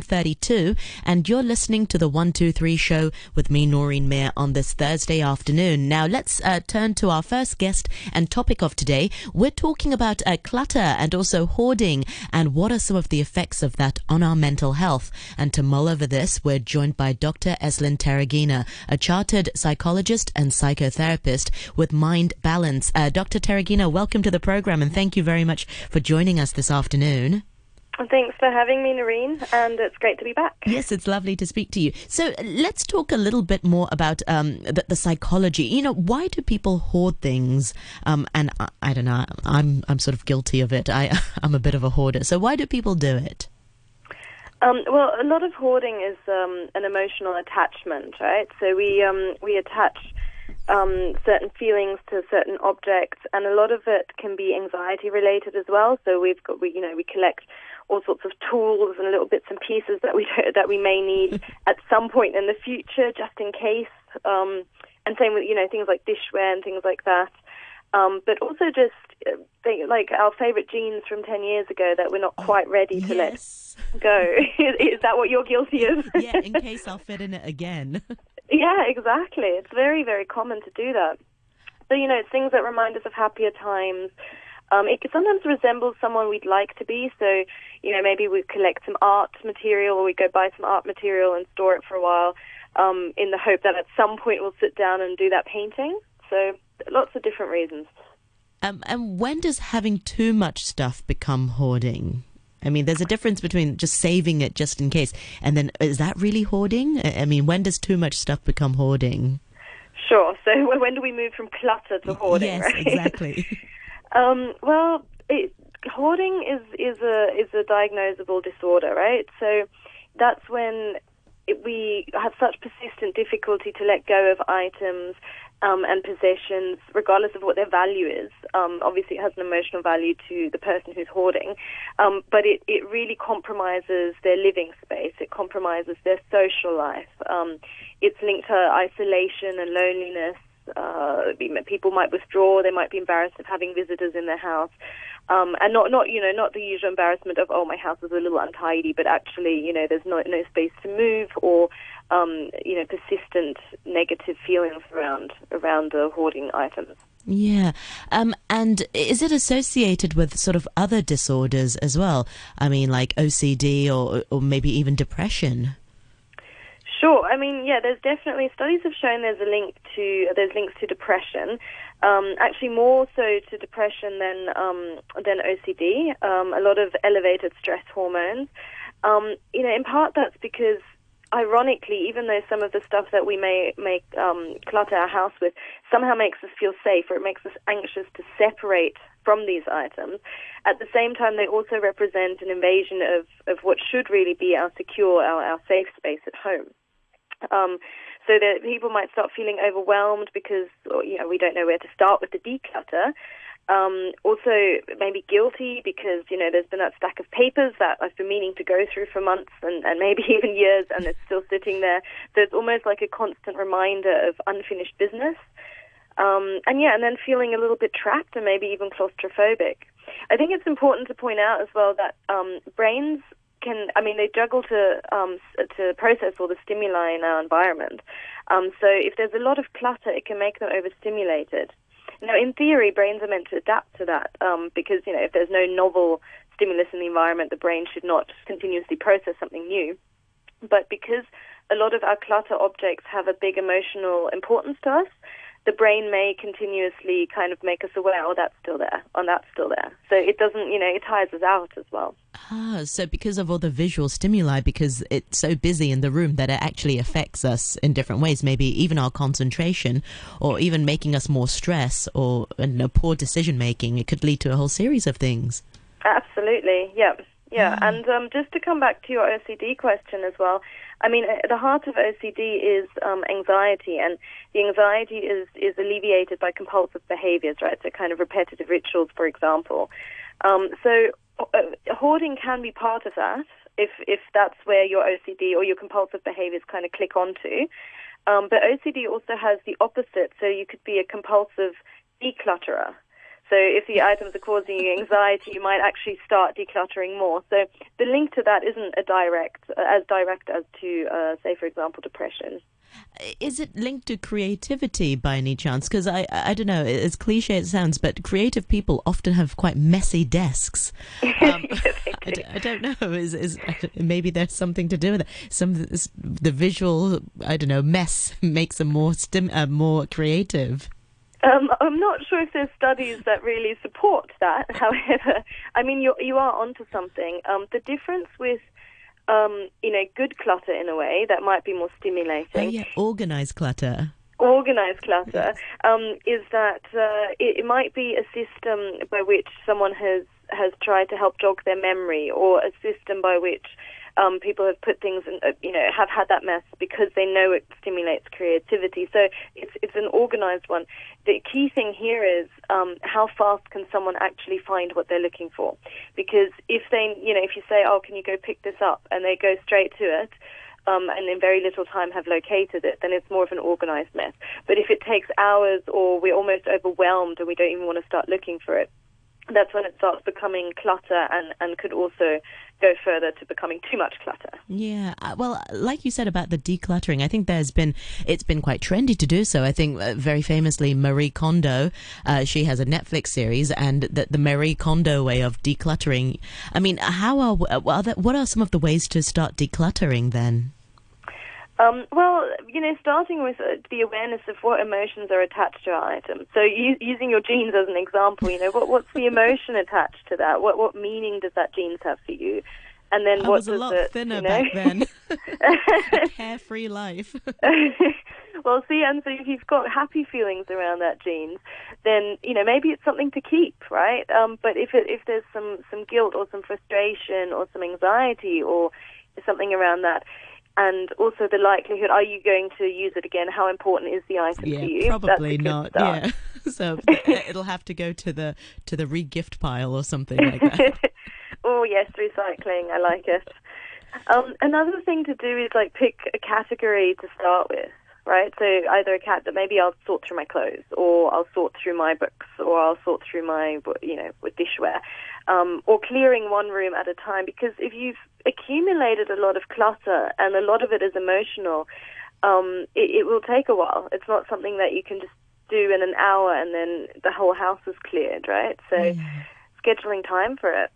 32 and you're listening to the 123 show with me Noreen Mayer on this Thursday afternoon. Now let's uh, turn to our first guest and topic of today. We're talking about uh, clutter and also hoarding and what are some of the effects of that on our mental health. And to mull over this, we're joined by Dr. Esslin Terrighena, a chartered psychologist and psychotherapist with Mind Balance. Uh, Dr. Terrighena, welcome to the program and thank you very much for joining us this afternoon. Thanks for having me, Noreen, and it's great to be back. Yes, it's lovely to speak to you. So let's talk a little bit more about um, the, the, psychology. You know, why do people hoard things? Um, and I, I, don't know, I'm I'm sort of guilty of it. I I'm a bit of a hoarder. So why do people do it? Um, well, a lot of hoarding is um, an emotional attachment, right? So we um, we attach um, certain feelings to certain objects, and a lot of it can be anxiety related as well. So we've got we you know we collect all sorts of tools and little bits and pieces that we that we may need at some point in the future, just in case. Um, and same with you know things like dishware and things like that. Um, but also just uh, think, like our favorite jeans from 10 years ago that we're not quite ready to yes. let go. is, is, that what you're guilty of? yeah, in case I'll fit in it again. yeah, exactly. It's very, very common to do that. So, you know, it's things that remind us of happier times, um, it sometimes resembles someone we'd like to be. So, you know, maybe we collect some art material or we go buy some art material and store it for a while um, in the hope that at some point we'll sit down and do that painting. So, lots of different reasons. Um, and when does having too much stuff become hoarding? I mean, there's a difference between just saving it just in case, and then is that really hoarding? I mean, when does too much stuff become hoarding? Sure. So when do we move from clutter to hoarding? Yes, right? exactly. Um, well, it, hoarding is is a is a diagnosable disorder, right? So that's when it, we have such persistent difficulty to let go of items um, and possessions, regardless of what their value is. Um, obviously, it has an emotional value to the person who's hoarding, um, but it, it really compromises their living space. It compromises their social life. Um, it's linked to isolation and loneliness uh, people might withdraw. They might be embarrassed of having visitors in their house, um, and not not you know not the usual embarrassment of oh my house is a little untidy, but actually you know there's no no space to move or um, you know persistent negative feelings around around the hoarding items. Yeah. Um, and is it associated with sort of other disorders as well? I mean, like OCD or, or maybe even depression? Sure. I mean, yeah, there's definitely studies have shown there's a link to there's links to depression. Um, actually, more so to depression than um, than OCD. Um, a lot of elevated stress hormones. Um, you know, in part that's because, ironically, even though some of the stuff that we may make um, clutter our house with somehow makes us feel safe or it makes us anxious to separate from these items. At the same time, they also represent an invasion of, of what should really be our secure, our, our safe space at home. Um, so that people might start feeling overwhelmed because you know we don't know where to start with the declutter. Um, also, maybe guilty because you know there's been that stack of papers that I've been meaning to go through for months and, and maybe even years, and it's still sitting there. So it's almost like a constant reminder of unfinished business. Um, and yeah, and then feeling a little bit trapped and maybe even claustrophobic. I think it's important to point out as well that um, brains can, I mean, they juggle to um, to process all the stimuli in our environment. Um, so if there's a lot of clutter, it can make them overstimulated. Now, in theory, brains are meant to adapt to that um, because you know if there's no novel stimulus in the environment, the brain should not continuously process something new. But because a lot of our clutter objects have a big emotional importance to us, the brain may continuously kind of make us aware, oh, that's still there, oh, that's still there. So it doesn't, you know, it tires us out as well. Ah, so because of all the visual stimuli, because it's so busy in the room that it actually affects us in different ways, maybe even our concentration or even making us more stress or you know, poor decision making. It could lead to a whole series of things. Absolutely, yeah. Yeah, mm. and um, just to come back to your OCD question as well, I mean, at the heart of OCD is um, anxiety, and the anxiety is, is alleviated by compulsive behaviors, right? So, kind of repetitive rituals, for example. Um, so, uh, hoarding can be part of that if if that's where your OCD or your compulsive behaviors kind of click onto. Um, but OCD also has the opposite, so you could be a compulsive declutterer. So if the items are causing you anxiety, you might actually start decluttering more. So the link to that isn't a direct, as direct as to, uh, say, for example, depression. Is it linked to creativity by any chance? Because I, I don't know, as cliche it sounds, but creative people often have quite messy desks. Um, I, I, don't know. Is, is maybe there's something to do with it? Some the visual, I don't know, mess makes them more stim, uh, more creative. Um, I'm not sure if there's studies that really support that. However, I mean, you you are onto something. Um, the difference with um, you know, good clutter in a way that might be more stimulating. Oh, yeah, organized clutter. Organized clutter um, is that uh, it, it might be a system by which someone has has tried to help jog their memory, or a system by which um, people have put things, in, uh, you know, have had that mess because they know it stimulates creativity. So it's it's an organized one. The key thing here is um, how fast can someone actually find what they're looking for? Because if they, you know, if you say, oh, can you go pick this up, and they go straight to it. Um, and in very little time have located it, then it's more of an organized mess. But if it takes hours or we're almost overwhelmed and we don't even want to start looking for it, that's when it starts becoming clutter and, and could also go further to becoming too much clutter. Yeah, uh, well, like you said about the decluttering, I think there's been it's been quite trendy to do so. I think uh, very famously Marie Kondo, uh, she has a Netflix series, and the, the Marie Kondo way of decluttering. I mean, how are, are there, what are some of the ways to start decluttering then? Um, well, you know, starting with uh, the awareness of what emotions are attached to an item. So, u- using your jeans as an example, you know, what, what's the emotion attached to that? What what meaning does that jeans have for you? And then I what was a lot it, thinner you know? back then. carefree life. well, see, and so if you've got happy feelings around that jeans, then you know maybe it's something to keep, right? Um, but if it, if there's some some guilt or some frustration or some anxiety or something around that, and also the likelihood are you going to use it again? How important is the item yeah, to you probably not. start. yeah. So it'll have to go to the to the regift pile or something like that. Oh yes recycling. I like it. Um, another thing to do is like pick a category to start with right? So either a cat that maybe i'll sort through my clothes or i'll sort through my books or i'll sort through my you know dishware. Um, or clearing one room at a time because if you've accumulated a lot of clutter and a lot of it is emotional, um, it, it will take a while. It's not something that you can just do in an hour and then the whole house is cleared, right? So. Scheduling time for it.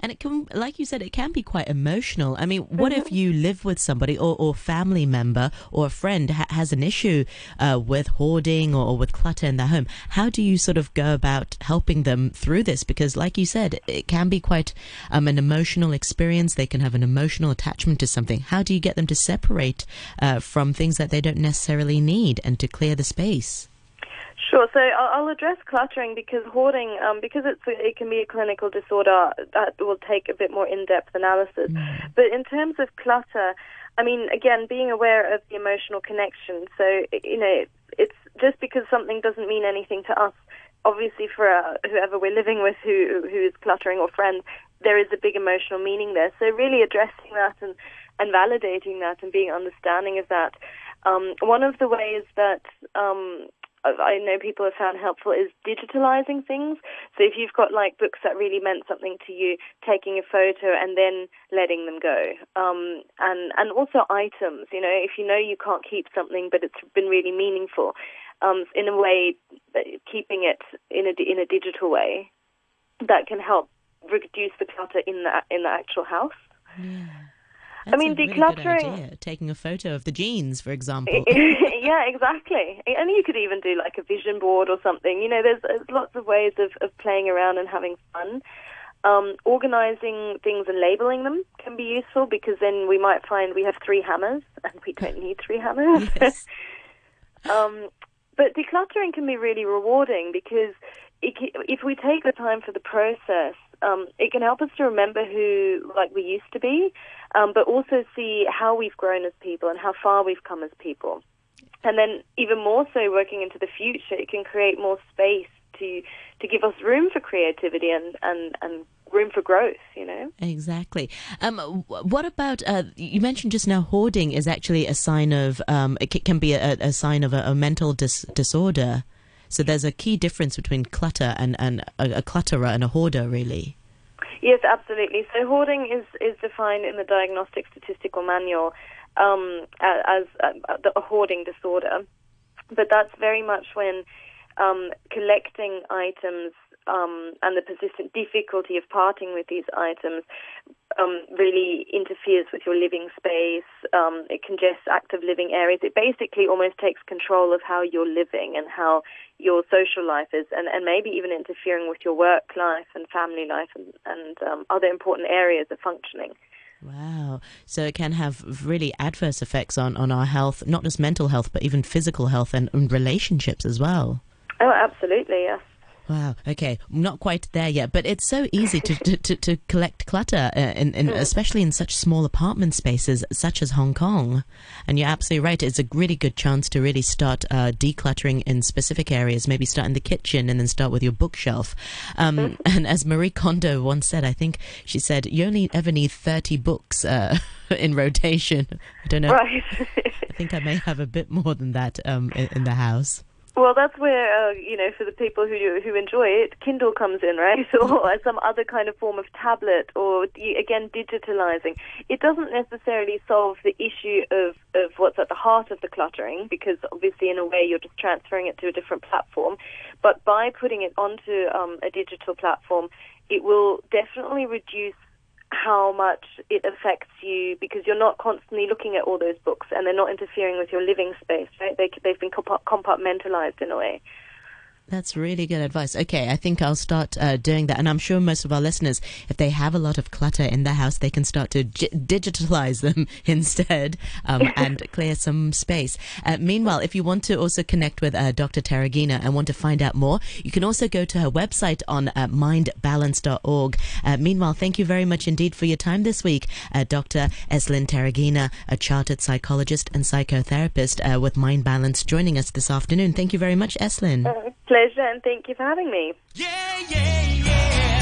And it can, like you said, it can be quite emotional. I mean, what mm-hmm. if you live with somebody or, or family member or a friend ha- has an issue uh, with hoarding or, or, with clutter in their home? How do you sort of go about helping them through this? Because, like you said, it can be quite um, an emotional experience. They can have an emotional attachment to something. How do you get them to separate uh, from things that they don't necessarily need and to clear the space? Sure. So I'll address cluttering because hoarding, um, because it's it can be a clinical disorder that will take a bit more in-depth analysis. Mm. But in terms of clutter, I mean, again, being aware of the emotional connection. So you know, it's just because something doesn't mean anything to us. Obviously, for uh, whoever we're living with who who is cluttering or friends, there is a big emotional meaning there. So really addressing that and and validating that and being understanding of that. Um, one of the ways that um, I know people have found helpful is digitalizing things. So if you've got like books that really meant something to you, taking a photo and then letting them go. Um, and and also items. You know, if you know you can't keep something, but it's been really meaningful, um, in a way, keeping it in a in a digital way, that can help reduce the clutter in the in the actual house. Yeah. That's I mean, decluttering. Really taking a photo of the jeans, for example. yeah, exactly. And you could even do like a vision board or something. You know, there's, there's lots of ways of, of playing around and having fun. Um, organizing things and labeling them can be useful because then we might find we have three hammers and we don't need three hammers. Yes. um, but decluttering can be really rewarding because it, if we take the time for the process, um, it can help us to remember who like we used to be, um, but also see how we've grown as people and how far we've come as people. And then even more so, working into the future, it can create more space to to give us room for creativity and and and room for growth, you know? Exactly. Um, what about, uh, you mentioned just now hoarding is actually a sign of, um, it can be a, a sign of a, a mental dis- disorder. So there's a key difference between clutter and, and a, a clutterer and a hoarder, really. Yes, absolutely. So hoarding is, is defined in the Diagnostic Statistical Manual um, as, a, a hoarding disorder. But that's very much when um, collecting items um, and the persistent difficulty of parting with these items um, really interferes with your living space. Um, it congests active living areas. It basically almost takes control of how you're living and how your social life is, and, and maybe even interfering with your work life and family life and, and um, other important areas of functioning. Wow. So it can have really adverse effects on, on our health, not just mental health, but even physical health and, and relationships as well. Oh, absolutely, yes. Wow. Okay, not quite there yet, but it's so easy to to, to, to collect clutter, uh, in, in, mm. especially in such small apartment spaces such as Hong Kong. And you're absolutely right; it's a really good chance to really start uh, decluttering in specific areas. Maybe start in the kitchen and then start with your bookshelf. Um, mm-hmm. And as Marie Kondo once said, I think she said, "You only ever need thirty books uh, in rotation." I don't know. Right. I think I may have a bit more than that um, in, in the house. Well, that's where uh, you know, for the people who who enjoy it, Kindle comes in, right, or some other kind of form of tablet, or again digitalizing. It doesn't necessarily solve the issue of of what's at the heart of the cluttering, because obviously, in a way, you're just transferring it to a different platform. But by putting it onto um, a digital platform, it will definitely reduce how much it affects you because you're not constantly looking at all those books and they're not interfering with your living space, right? They, they've been compartmentalized in a way. That's really good advice. Okay, I think I'll start uh, doing that. And I'm sure most of our listeners, if they have a lot of clutter in their house, they can start to g- digitalize them instead um, and clear some space. Uh, meanwhile, if you want to also connect with uh, Dr. Terrighena and want to find out more, you can also go to her website on uh, mindbalance.org. Uh, meanwhile, thank you very much indeed for your time this week, uh, Dr. Esslin Terrighena, a chartered psychologist and psychotherapist with Mind Balance, joining us this afternoon. Thank you very much, Esslin pleasure, and thank you for having me. Yeah, yeah, yeah.